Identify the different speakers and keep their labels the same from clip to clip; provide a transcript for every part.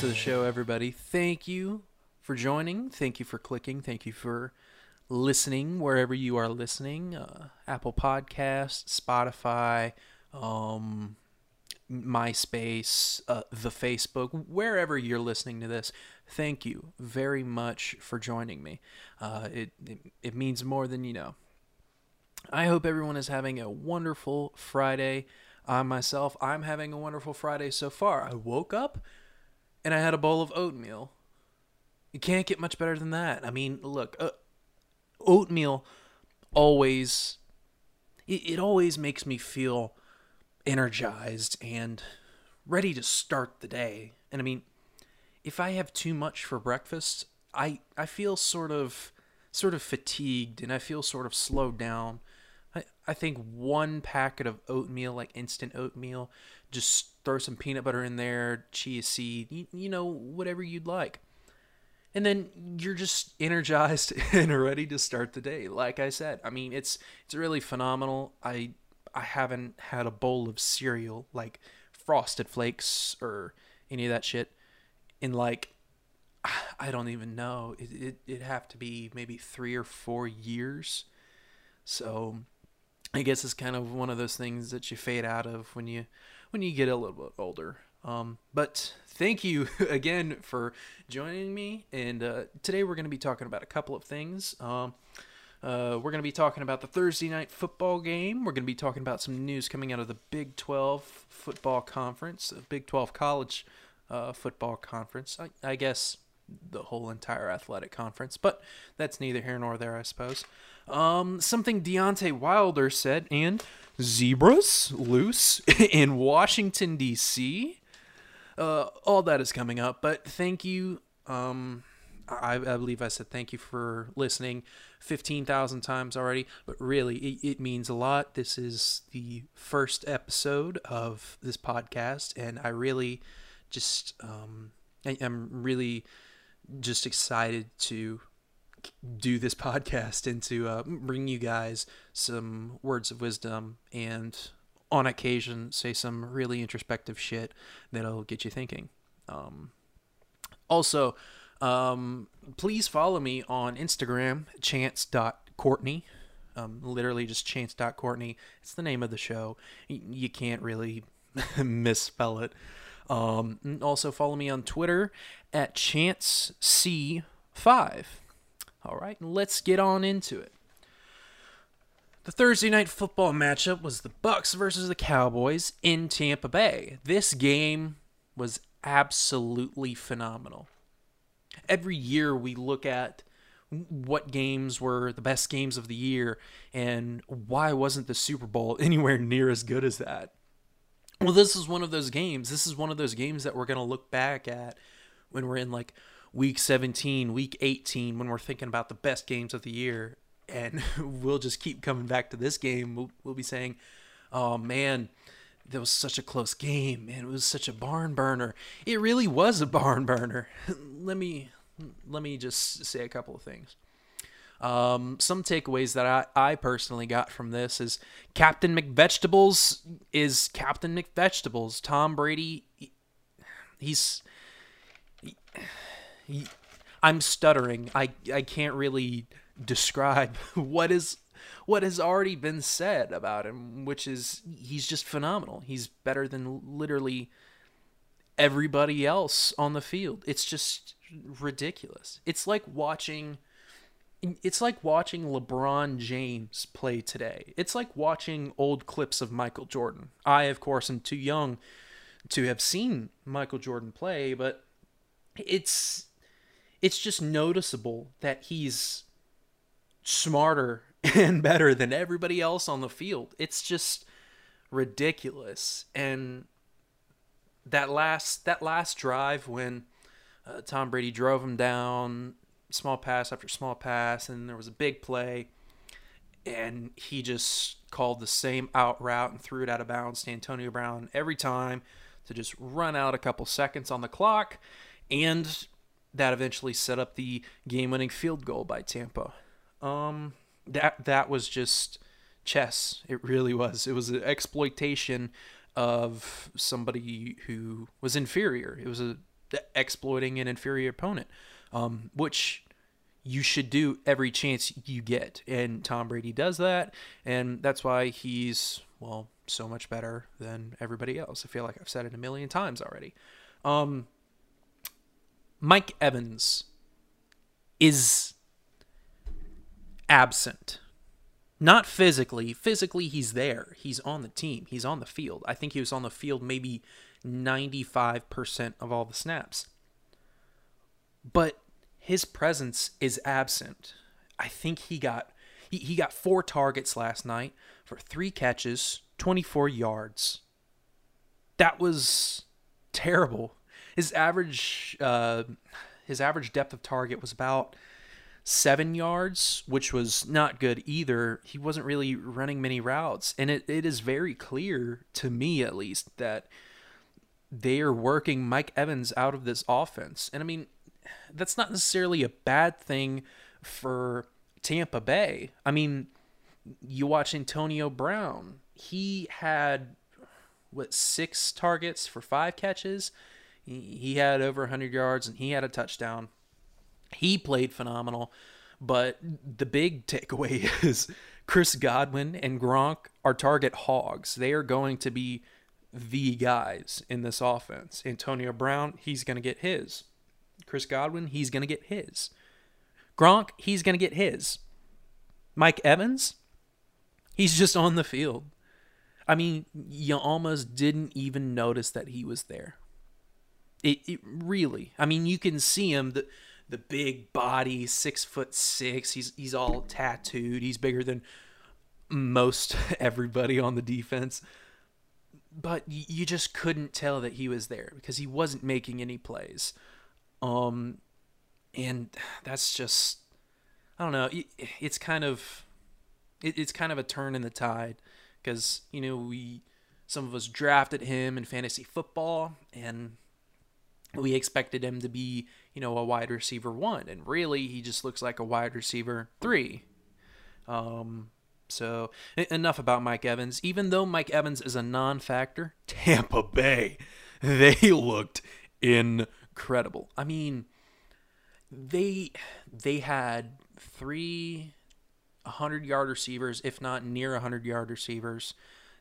Speaker 1: to the show, everybody. Thank you for joining. Thank you for clicking. Thank you for listening wherever you are listening. Uh, Apple Podcasts, Spotify, um, MySpace, uh, the Facebook, wherever you're listening to this. Thank you very much for joining me. Uh, it, it it means more than you know. I hope everyone is having a wonderful Friday. I myself, I'm having a wonderful Friday so far. I woke up and I had a bowl of oatmeal. You can't get much better than that. I mean, look, uh, oatmeal always it, it always makes me feel energized and ready to start the day. And I mean, if I have too much for breakfast, I I feel sort of sort of fatigued and I feel sort of slowed down. I, I think one packet of oatmeal, like instant oatmeal, just throw some peanut butter in there, chia seed, you, you know, whatever you'd like. And then you're just energized and ready to start the day. Like I said, I mean, it's it's really phenomenal. I I haven't had a bowl of cereal like Frosted Flakes or any of that shit in like I don't even know. It it it'd have to be maybe three or four years. So I guess it's kind of one of those things that you fade out of when you when you get a little bit older. Um, but thank you again for joining me. And uh, today we're going to be talking about a couple of things. Um, uh, we're going to be talking about the Thursday night football game. We're going to be talking about some news coming out of the Big 12 football conference, the Big 12 college uh, football conference. I, I guess the whole entire athletic conference, but that's neither here nor there, I suppose. Um, something Deontay Wilder said, and zebras loose in Washington D.C. Uh, all that is coming up, but thank you. Um, I, I believe I said thank you for listening 15,000 times already, but really, it, it means a lot. This is the first episode of this podcast, and I really just, um, I, I'm really just excited to do this podcast and to uh, bring you guys some words of wisdom and on occasion say some really introspective shit that'll get you thinking. Um, also, um, please follow me on Instagram, chance.courtney. Um, literally just chance.courtney. It's the name of the show. You can't really misspell it. Um, also, follow me on Twitter at chancec5. All right, let's get on into it. The Thursday night football matchup was the Bucks versus the Cowboys in Tampa Bay. This game was absolutely phenomenal. Every year we look at what games were the best games of the year and why wasn't the Super Bowl anywhere near as good as that? Well, this is one of those games. This is one of those games that we're going to look back at when we're in like week 17, week 18, when we're thinking about the best games of the year. And we'll just keep coming back to this game. We'll, we'll be saying, oh man, that was such a close game, man. It was such a barn burner. It really was a barn burner. let me let me just say a couple of things. Um, some takeaways that I, I personally got from this is Captain McVegetables is Captain McVegetables. Tom Brady, he's he, I'm stuttering. I I can't really describe what is what has already been said about him, which is he's just phenomenal. He's better than literally everybody else on the field. It's just ridiculous. It's like watching it's like watching LeBron James play today. It's like watching old clips of Michael Jordan. I of course am too young to have seen Michael Jordan play, but it's it's just noticeable that he's smarter and better than everybody else on the field. It's just ridiculous. And that last that last drive when uh, Tom Brady drove him down, small pass after small pass, and there was a big play, and he just called the same out route and threw it out of bounds to Antonio Brown every time to just run out a couple seconds on the clock, and that eventually set up the game-winning field goal by Tampa. Um, that that was just chess. It really was. It was an exploitation of somebody who was inferior. It was a exploiting an inferior opponent, um, which you should do every chance you get. And Tom Brady does that, and that's why he's well so much better than everybody else. I feel like I've said it a million times already. Um, Mike Evans is absent. Not physically. Physically, he's there. He's on the team. He's on the field. I think he was on the field maybe 95% of all the snaps. But his presence is absent. I think he got he, he got four targets last night for three catches, 24 yards. That was terrible. His average uh, his average depth of target was about seven yards, which was not good either. He wasn't really running many routes, and it, it is very clear to me at least that they are working Mike Evans out of this offense. And I mean, that's not necessarily a bad thing for Tampa Bay. I mean, you watch Antonio Brown. He had what six targets for five catches. He had over 100 yards and he had a touchdown. He played phenomenal, but the big takeaway is Chris Godwin and Gronk are target hogs. They are going to be the guys in this offense. Antonio Brown, he's going to get his. Chris Godwin, he's going to get his. Gronk, he's going to get his. Mike Evans, he's just on the field. I mean, you almost didn't even notice that he was there. It, it really. I mean, you can see him the the big body, six foot six. He's he's all tattooed. He's bigger than most everybody on the defense. But you just couldn't tell that he was there because he wasn't making any plays. Um, and that's just I don't know. It's kind of it's kind of a turn in the tide because you know we some of us drafted him in fantasy football and we expected him to be you know a wide receiver one and really he just looks like a wide receiver three um so enough about Mike Evans even though Mike Evans is a non-factor Tampa Bay they looked incredible I mean they they had three 100 yard receivers, if not near 100 yard receivers.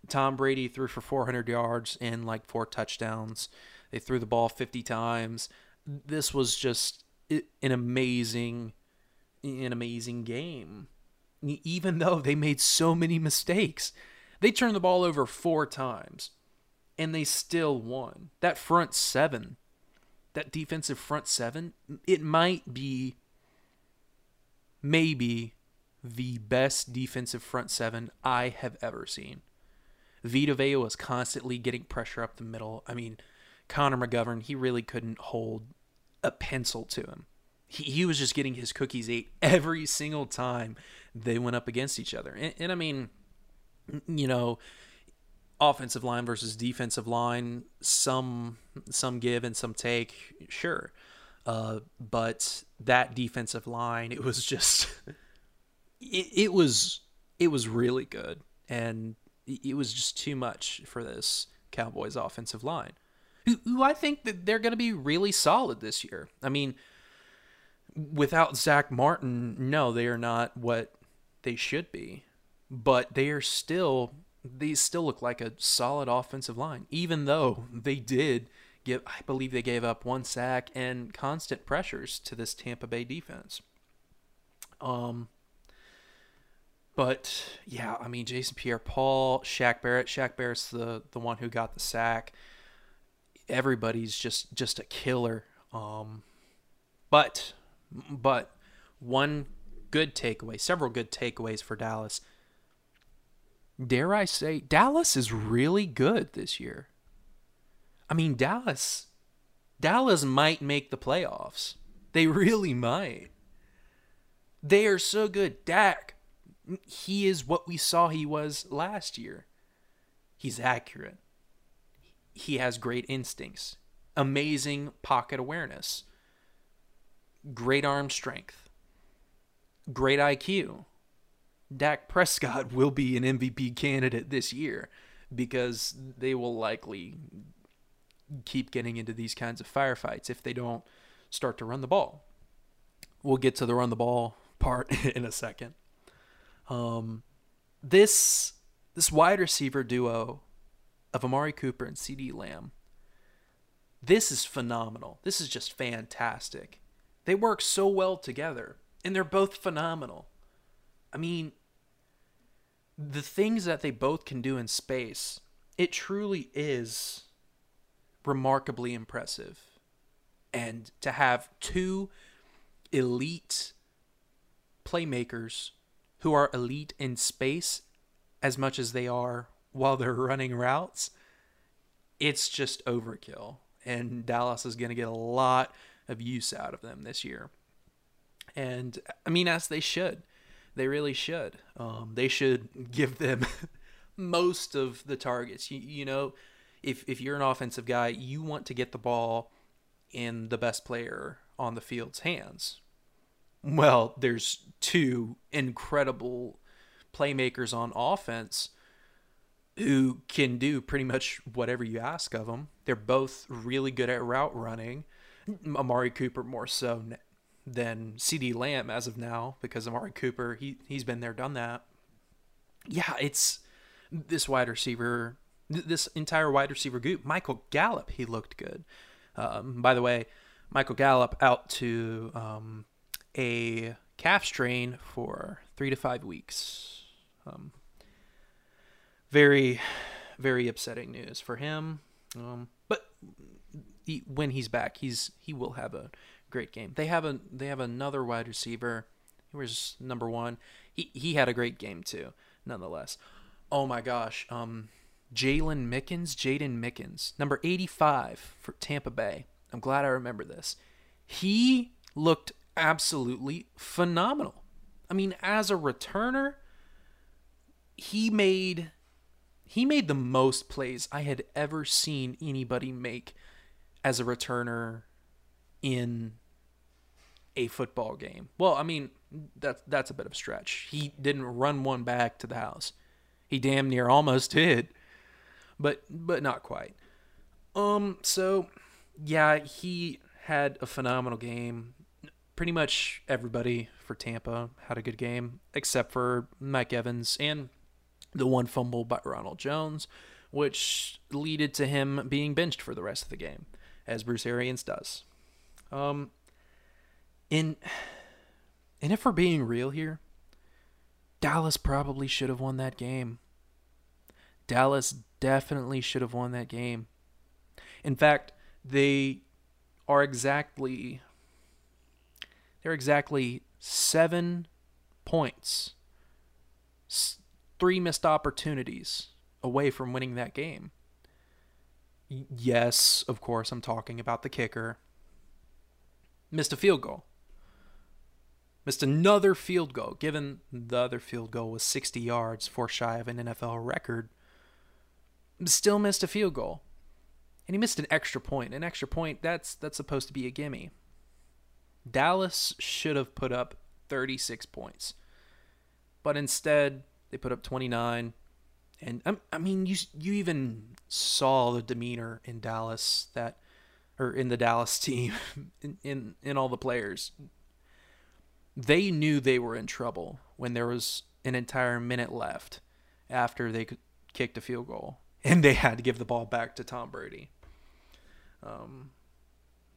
Speaker 1: Tom Brady threw for 400 yards and like four touchdowns. They threw the ball 50 times. This was just an amazing, an amazing game. Even though they made so many mistakes, they turned the ball over four times and they still won. That front seven, that defensive front seven, it might be maybe the best defensive front seven I have ever seen. Vita was constantly getting pressure up the middle. I mean, Connor McGovern, he really couldn't hold a pencil to him. He, he was just getting his cookies ate every single time they went up against each other. And, and I mean, you know, offensive line versus defensive line, some some give and some take, sure. Uh, but that defensive line, it was just it, it was it was really good and it was just too much for this Cowboys offensive line. Who, who I think that they're going to be really solid this year. I mean, without Zack Martin, no, they are not what they should be, but they are still they still look like a solid offensive line, even though they did give, I believe they gave up one sack and constant pressures to this Tampa Bay defense. Um, but yeah, I mean Jason Pierre-Paul, Shaq Barrett. Shaq Barrett's the the one who got the sack. Everybody's just just a killer. Um, but but one good takeaway, several good takeaways for Dallas. Dare I say, Dallas is really good this year. I mean, Dallas, Dallas might make the playoffs. They really might. They are so good. Dak, he is what we saw he was last year. He's accurate. He has great instincts, amazing pocket awareness, great arm strength, great IQ. Dak Prescott will be an MVP candidate this year because they will likely keep getting into these kinds of firefights if they don't start to run the ball. We'll get to the run the ball part in a second. Um, this this wide receiver duo of Amari Cooper and CeeDee Lamb. This is phenomenal. This is just fantastic. They work so well together, and they're both phenomenal. I mean, the things that they both can do in space, it truly is remarkably impressive. And to have two elite playmakers who are elite in space as much as they are while they're running routes, it's just overkill. And Dallas is going to get a lot of use out of them this year. And I mean, as they should. They really should. Um, they should give them most of the targets. You, you know, if, if you're an offensive guy, you want to get the ball in the best player on the field's hands. Well, there's two incredible playmakers on offense who can do pretty much whatever you ask of them. They're both really good at route running. Amari Cooper more so than CeeDee Lamb as of now because Amari Cooper he he's been there done that. Yeah, it's this wide receiver this entire wide receiver group. Michael Gallup he looked good. Um, by the way, Michael Gallup out to um, a calf strain for three to five weeks. Um, very, very upsetting news for him. Um, but he, when he's back, he's he will have a great game. They have a they have another wide receiver. He was number one. He he had a great game too, nonetheless. Oh my gosh, um, Jalen Mickens, Jaydon Mickens, number eighty five for Tampa Bay. I'm glad I remember this. He looked absolutely phenomenal. I mean, as a returner, he made he made the most plays I had ever seen anybody make as a returner in a football game. Well, I mean, that's that's a bit of a stretch. He didn't run one back to the house. He damn near almost did. But but not quite. Um so yeah, he had a phenomenal game. Pretty much everybody for Tampa had a good game except for Mike Evans and the one fumble by Ronald Jones, which leaded to him being benched for the rest of the game, as Bruce Arians does. Um, in and if we're being real here, Dallas probably should have won that game. Dallas definitely should have won that game. In fact, they are exactly they're exactly 7 points three missed opportunities away from winning that game. Yes, of course, I'm talking about the kicker. Missed a field goal. Missed another field goal, given the other field goal was 60 yards, four shy of an NFL record. Still missed a field goal. And he missed an extra point. An extra point, that's that's supposed to be a gimme. Dallas should have put up 36 points. But instead, they put up 29. And um, I mean, you you even saw the demeanor in Dallas that, or in the Dallas team, in, in in all the players. They knew they were in trouble when there was an entire minute left after they kicked a field goal, and they had to give the ball back to Tom Brady. Um,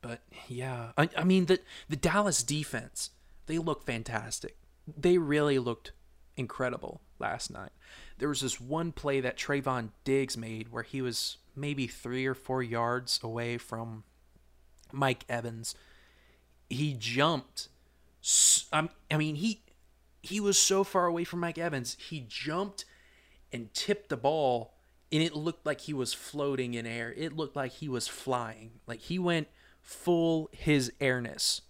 Speaker 1: but yeah, I, I mean the the Dallas defense, they look fantastic. They really looked incredible last night. There was this one play that Trevon Diggs made where he was maybe three or four yards away from Mike Evans. He jumped. Um, I mean, he he was so far away from Mike Evans. He jumped and tipped the ball, and it looked like he was floating in air. It looked like he was flying. Like he went full his airness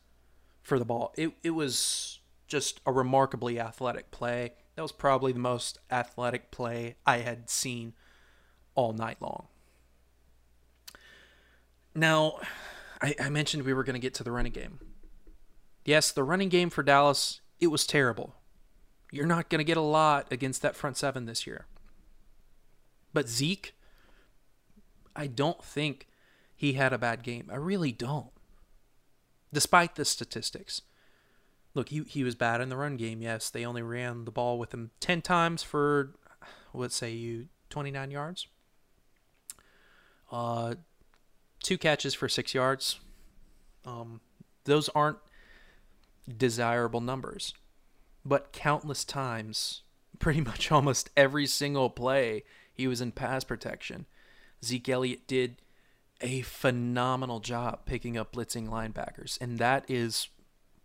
Speaker 1: for the ball. It it was just a remarkably athletic play. That was probably the most athletic play I had seen all night long. Now, I, I mentioned we were going to get to the running game. Yes, the running game for Dallas, it was terrible. You're not going to get a lot against that front seven this year. But Zeke, I don't think he had a bad game. I really don't. Despite the statistics. Look, he, he was bad in the run game. Yes, they only ran the ball with him 10 times for, let's say you, 29 yards. Uh, two catches for six yards. Um, those aren't desirable numbers. But countless times, pretty much almost every single play, he was in pass protection. Zeke Elliott did a phenomenal job picking up blitzing linebackers, and that is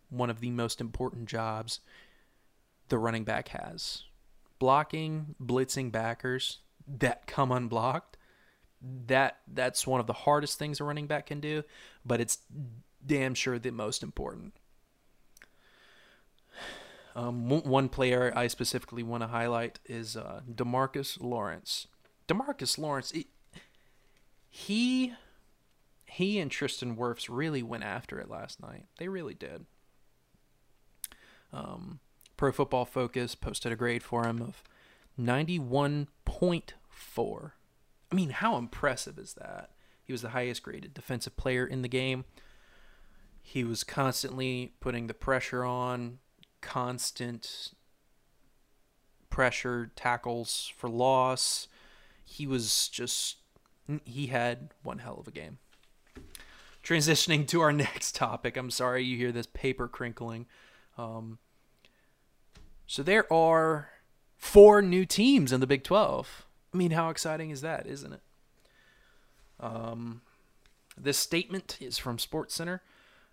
Speaker 1: one of the most important jobs the running back has. Blocking blitzing backers that come unblocked, that that's one of the hardest things a running back can do, but it's damn sure the most important. Um, one player I specifically want to highlight is uh, Demarcus Lawrence. Demarcus Lawrence, it, he he and Tristan Wirfs really went after it last night. They really did. Um, Pro Football Focus posted a grade for him of 91.4. I mean, how impressive is that? He was the highest graded defensive player in the game. He was constantly putting the pressure on, constant pressure, tackles for loss. He was just, he had one hell of a game. Transitioning to our next topic. I'm sorry you hear this paper crinkling. Um, so there are four new teams in the Big 12. I mean, how exciting is that, isn't it? Um, this statement is from Sports Center.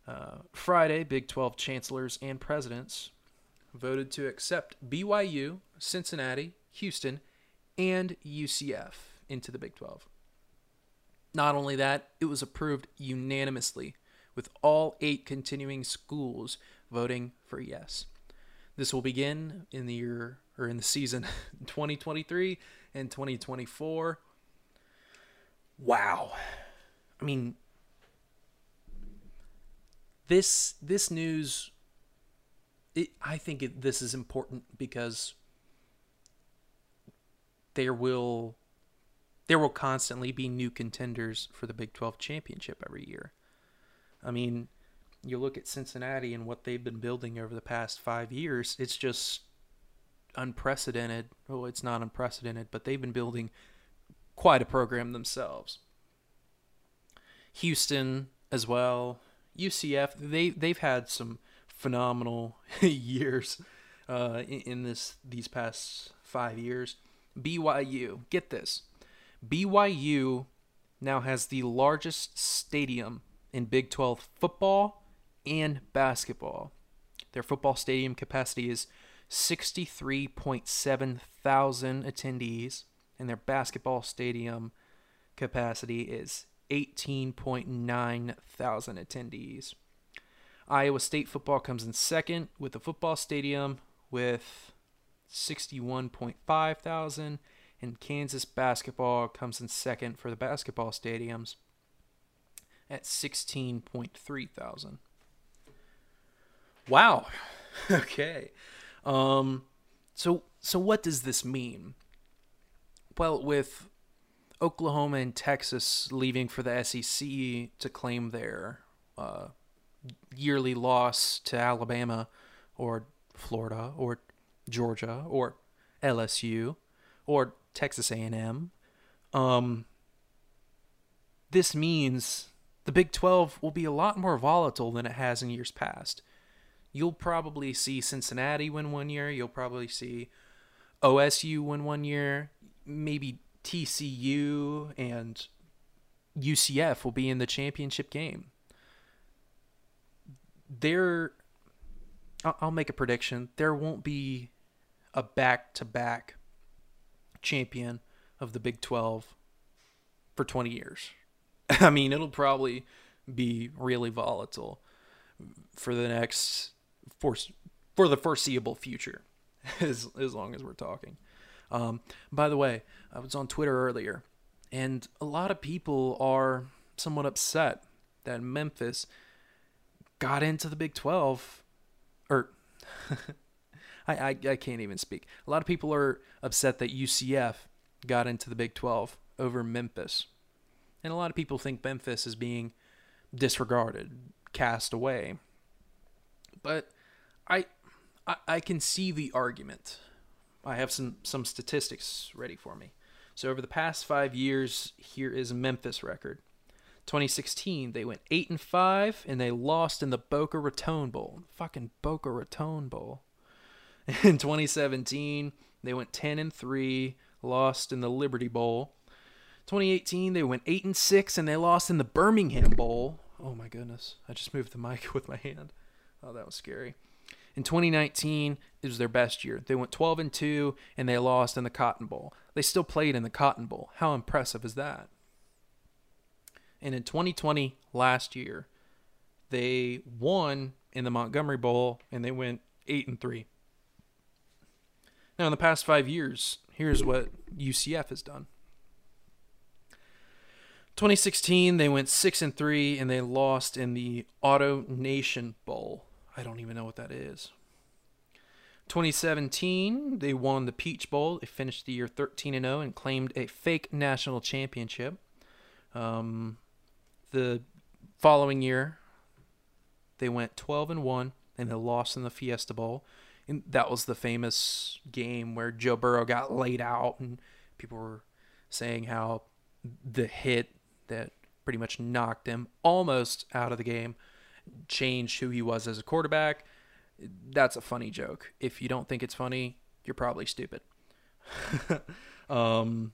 Speaker 1: Uh, Friday, Big 12 chancellors and presidents voted to accept BYU, Cincinnati, Houston, and UCF into the Big 12. Not only that, it was approved unanimously, with all eight continuing schools voting for yes. This will begin in the year or in the season 2023 and 2024. Wow. I mean, this this news it, I think it, this is important because there will there will constantly be new contenders for the Big 12 championship every year. I mean, you look at Cincinnati and what they've been building over the past 5 years, it's just unprecedented. Oh, it's not unprecedented, but they've been building quite a program themselves. Houston as well. UCF they they've had some phenomenal years uh, in, in this these past five years. BYU, get this, BYU now has the largest stadium in Big 12 football and basketball. Their football stadium capacity is 63.7 thousand attendees, and their basketball stadium capacity is 18.9 thousand attendees. Iowa State football comes in second with a football stadium with 61.5 thousand, and Kansas basketball comes in second for the basketball stadiums at 16.3 thousand. Wow. okay. Um so so what does this mean? Well, with Oklahoma and Texas leaving for the SEC to claim their uh, yearly loss to Alabama or Florida or Georgia or LSU or Texas A&M. Um, this means the Big 12 will be a lot more volatile than it has in years past. You'll probably see Cincinnati win one year. You'll probably see OSU win one year. Maybe TCU and UCF will be in the championship game. There, I'll make a prediction. There won't be a back-to-back champion of the Big 12 for 20 years. I mean, it'll probably be really volatile for the next for for the foreseeable future, as as long as we're talking. Um, by the way, I was on Twitter earlier, and a lot of people are somewhat upset that Memphis got into the Big 12, or I, I, I can't even speak. A lot of people are upset that UCF got into the Big 12 over Memphis. And a lot of people think Memphis is being disregarded, cast away. But I I, I can see the argument. I have some some statistics ready for me. So over the past 5 years, here is Memphis record. 2016, they went 8 and 5 and they lost in the Boca Raton Bowl. Fucking Boca Raton Bowl. In 2017, they went 10 and 3, lost in the Liberty Bowl. 2018, they went 8 and 6 and they lost in the Birmingham Bowl. Oh my goodness. I just moved the mic with my hand. Oh, that was scary. In 2019, it was their best year. They went 12 and 2 and they lost in the Cotton Bowl. They still played in the Cotton Bowl. How impressive is that? And in 2020, last year, they won in the Montgomery Bowl and they went 8 and 3. Now, in the past 5 years, here's what UCF has done. 2016, they went 6 and 3 and they lost in the Auto Nation Bowl. I don't even know what that is. 2017, they won the Peach Bowl. They finished the year 13 and 0 and claimed a fake national championship. Um, the following year, they went 12 and 1 and they lost in the Fiesta Bowl. And that was the famous game where Joe Burrow got laid out and people were saying how the hit that pretty much knocked him almost out of the game changed who he was as a quarterback. That's a funny joke. If you don't think it's funny, you're probably stupid. um,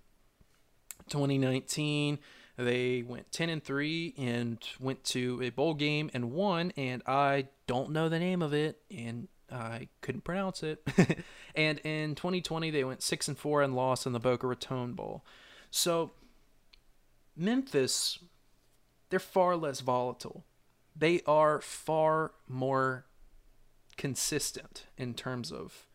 Speaker 1: 2019, they went 10 and 3 and went to a bowl game and won, and I don't know the name of it, and I couldn't pronounce it. and in 2020, they went 6 and 4 and lost in the Boca Raton Bowl. So, Memphis, they're far less volatile they are far more consistent in terms of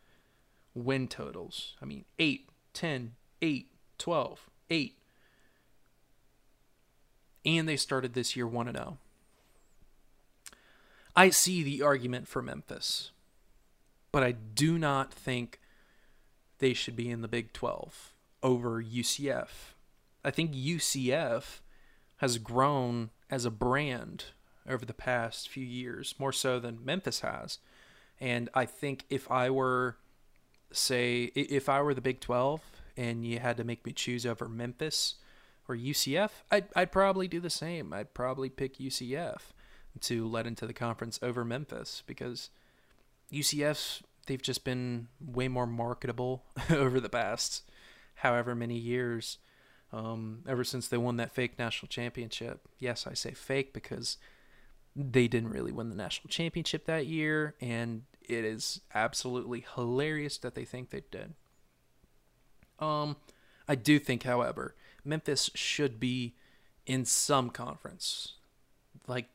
Speaker 1: win totals. I mean, 8, 10, 8, 12, 8. And they started this year 1 0. I see the argument for Memphis, but I do not think they should be in the Big 12 over UCF. I think UCF has grown as a brand over the past few years, more so than Memphis has. And I think if I were, say, if I were the Big 12 and you had to make me choose over Memphis or UCF, I'd, I'd probably do the same. I'd probably pick UCF to let into the conference over Memphis because UCF's they've just been way more marketable over the past however many years. Um, ever since they won that fake national championship. Yes, I say fake because they didn't really win the national championship that year, and it is absolutely hilarious that they think they did. Um, I do think, however, Memphis should be in some conference. Like,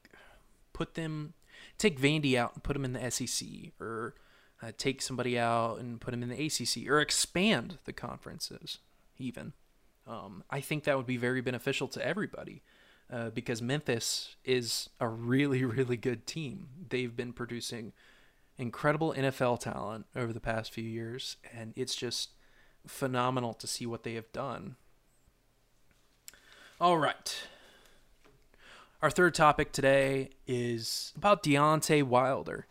Speaker 1: put them, take Vandy out and put them in the SEC, or uh, take somebody out and put them in the ACC, or expand the conferences, even. Um, I think that would be very beneficial to everybody uh, because Memphis is a really, really good team. They've been producing incredible NFL talent over the past few years, and it's just phenomenal to see what they have done. All right. Our third topic today is about Deontay Wilder.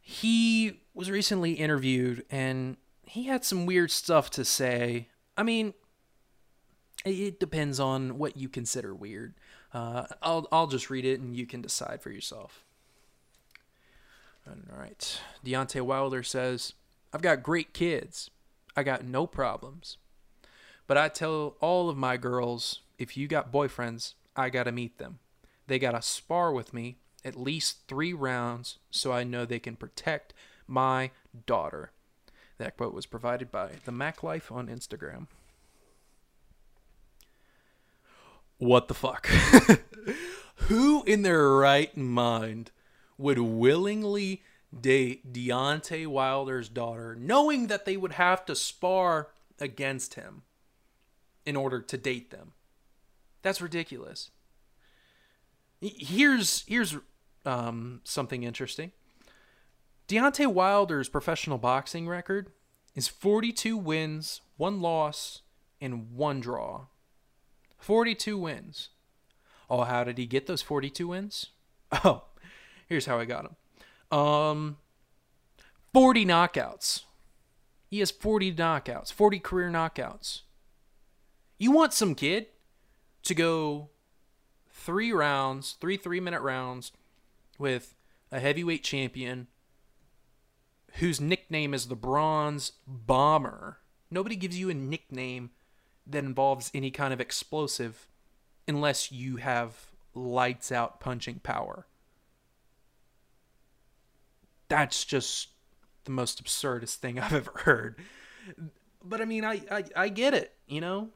Speaker 1: He was recently interviewed and he had some weird stuff to say. I mean, it depends on what you consider weird. Uh, I'll I'll just read it and you can decide for yourself. All right. Deontay Wilder says, "I've got great kids. I got no problems. But I tell all of my girls, if you got boyfriends, I got to meet them. They got to spar with me at least 3 rounds so I know they can protect my daughter." That quote was provided by the Mac Life on Instagram. what the fuck? Who in their right mind would willingly date Deontay Wilder's daughter, knowing that they would have to spar against him in order to date them? That's ridiculous. Here's here's um, something interesting. Deontay Wilder's professional boxing record is 42 wins, one loss, and one draw 42 wins. Oh, how did he get those 42 wins? Oh, here's how I got them. Um, 40 knockouts. He has 40 knockouts, 40 career knockouts. You want some kid to go three rounds, three three minute rounds with a heavyweight champion whose nickname is the Bronze Bomber. Nobody gives you a nickname that involves any kind of explosive unless you have lights out punching power. That's just the most absurdest thing I've ever heard. But I mean, I, I, I get it, you know?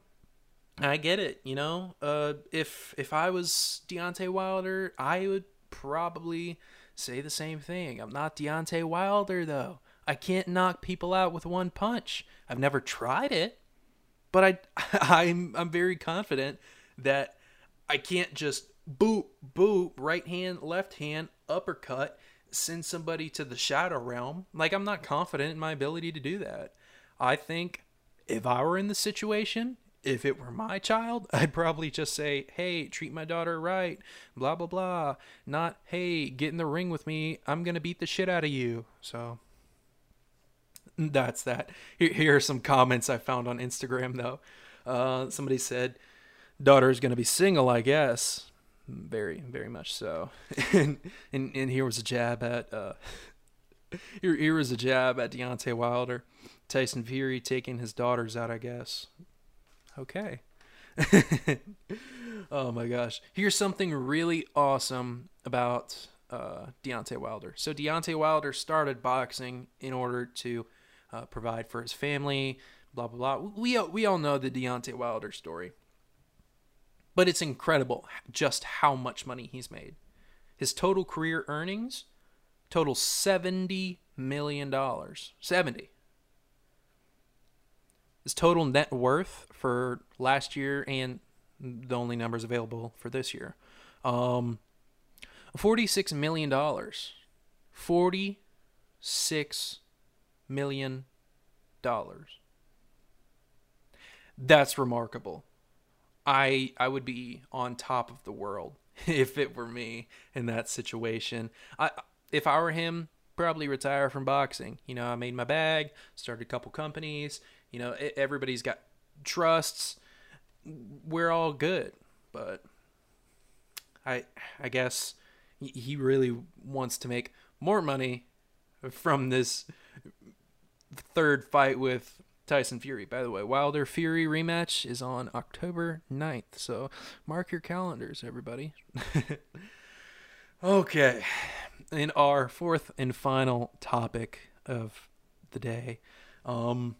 Speaker 1: I get it, you know? Uh, if if I was Deontay Wilder, I would probably say the same thing. I'm not Deontay Wilder, though. I can't knock people out with one punch. I've never tried it, but I, I'm, I'm very confident that I can't just boot, boot, right hand, left hand, uppercut, send somebody to the shadow realm. Like, I'm not confident in my ability to do that. I think if I were in the situation, if it were my child, I'd probably just say, hey, treat my daughter right, blah, blah, blah. Not, hey, get in the ring with me. I'm going to beat the shit out of you. So that's that. Here, are some comments I found on Instagram, though. Uh, somebody said, daughter's going to be single, I guess. Very, very much so. and, and, and here was a jab at, uh, here, here was a jab at Deontay Wilder. Tyson Fury taking his daughters out, I guess. Okay. oh my gosh. Here's something really awesome about uh, Deontay Wilder. So Deontay Wilder started boxing in order to uh, provide for his family. Blah blah blah. We we all know the Deontay Wilder story, but it's incredible just how much money he's made. His total career earnings total seventy million dollars. Seventy. His total net worth for last year and the only numbers available for this year, um, forty-six million dollars. Forty-six million dollars. That's remarkable. I I would be on top of the world if it were me in that situation. I if I were him, probably retire from boxing. You know, I made my bag, started a couple companies, you know, everybody's got trusts. We're all good, but I I guess he really wants to make more money from this third fight with Tyson Fury. By the way, Wilder Fury rematch is on October 9th, so mark your calendars, everybody. okay, in our fourth and final topic of the day, um,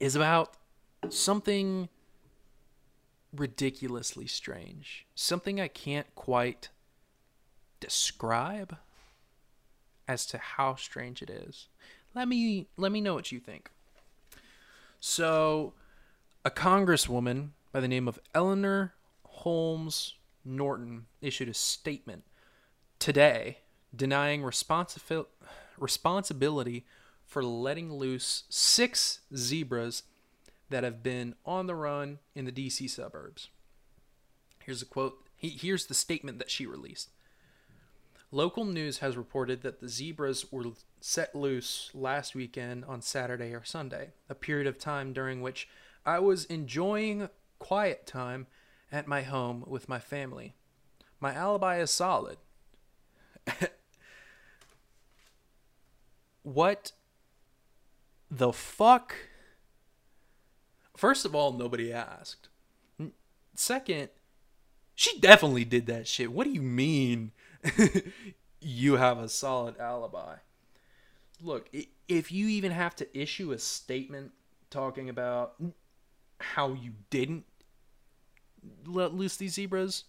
Speaker 1: is about something ridiculously strange. Something I can't quite describe as to how strange it is. Let me let me know what you think. So, a congresswoman by the name of Eleanor Holmes Norton issued a statement today denying responsi- responsibility for letting loose six zebras that have been on the run in the DC suburbs. Here's a quote. Here's the statement that she released. Local news has reported that the zebras were set loose last weekend on Saturday or Sunday, a period of time during which I was enjoying quiet time at my home with my family. My alibi is solid. what the fuck? First of all, nobody asked. Second, she definitely did that shit. What do you mean you have a solid alibi? Look, if you even have to issue a statement talking about how you didn't let loose these zebras,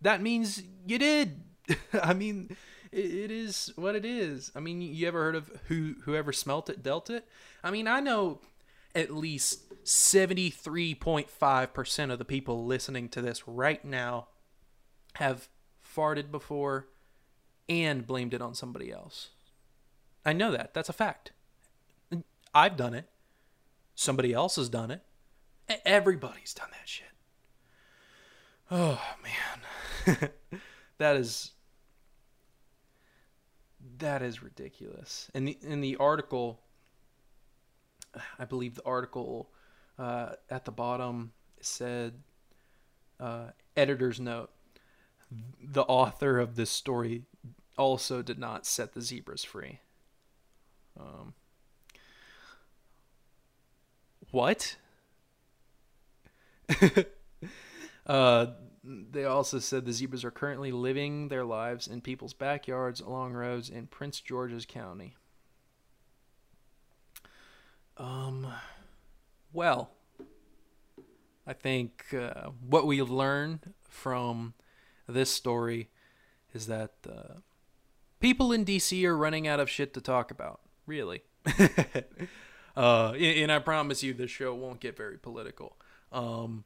Speaker 1: that means you did. I mean, it is what it is. I mean, you ever heard of who whoever smelt it dealt it? I mean, I know at least 73.5% of the people listening to this right now have farted before and blamed it on somebody else. I know that. That's a fact. I've done it. Somebody else has done it. Everybody's done that shit. Oh man. that is that is ridiculous. In the in the article I believe the article uh, at the bottom said uh, editor's note the author of this story also did not set the zebras free. Um, what? uh, they also said the zebras are currently living their lives in people's backyards along roads in Prince George's County. Um, well, I think uh, what we learned from this story is that uh, people in DC are running out of shit to talk about. Really. uh, and, I promise you, this show won't get very political. Um,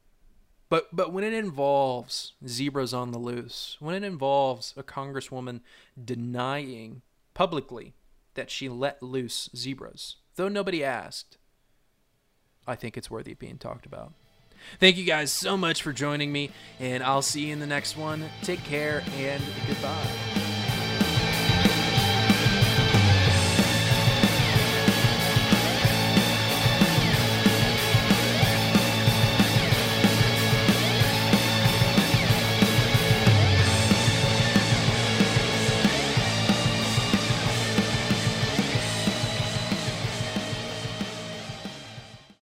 Speaker 1: but but when it involves zebras on the loose, when it involves a congresswoman denying publicly that she let loose zebras, though nobody asked, I think it's worthy of being talked about. Thank you guys so much for joining me, and I'll see you in the next one. Take care and goodbye.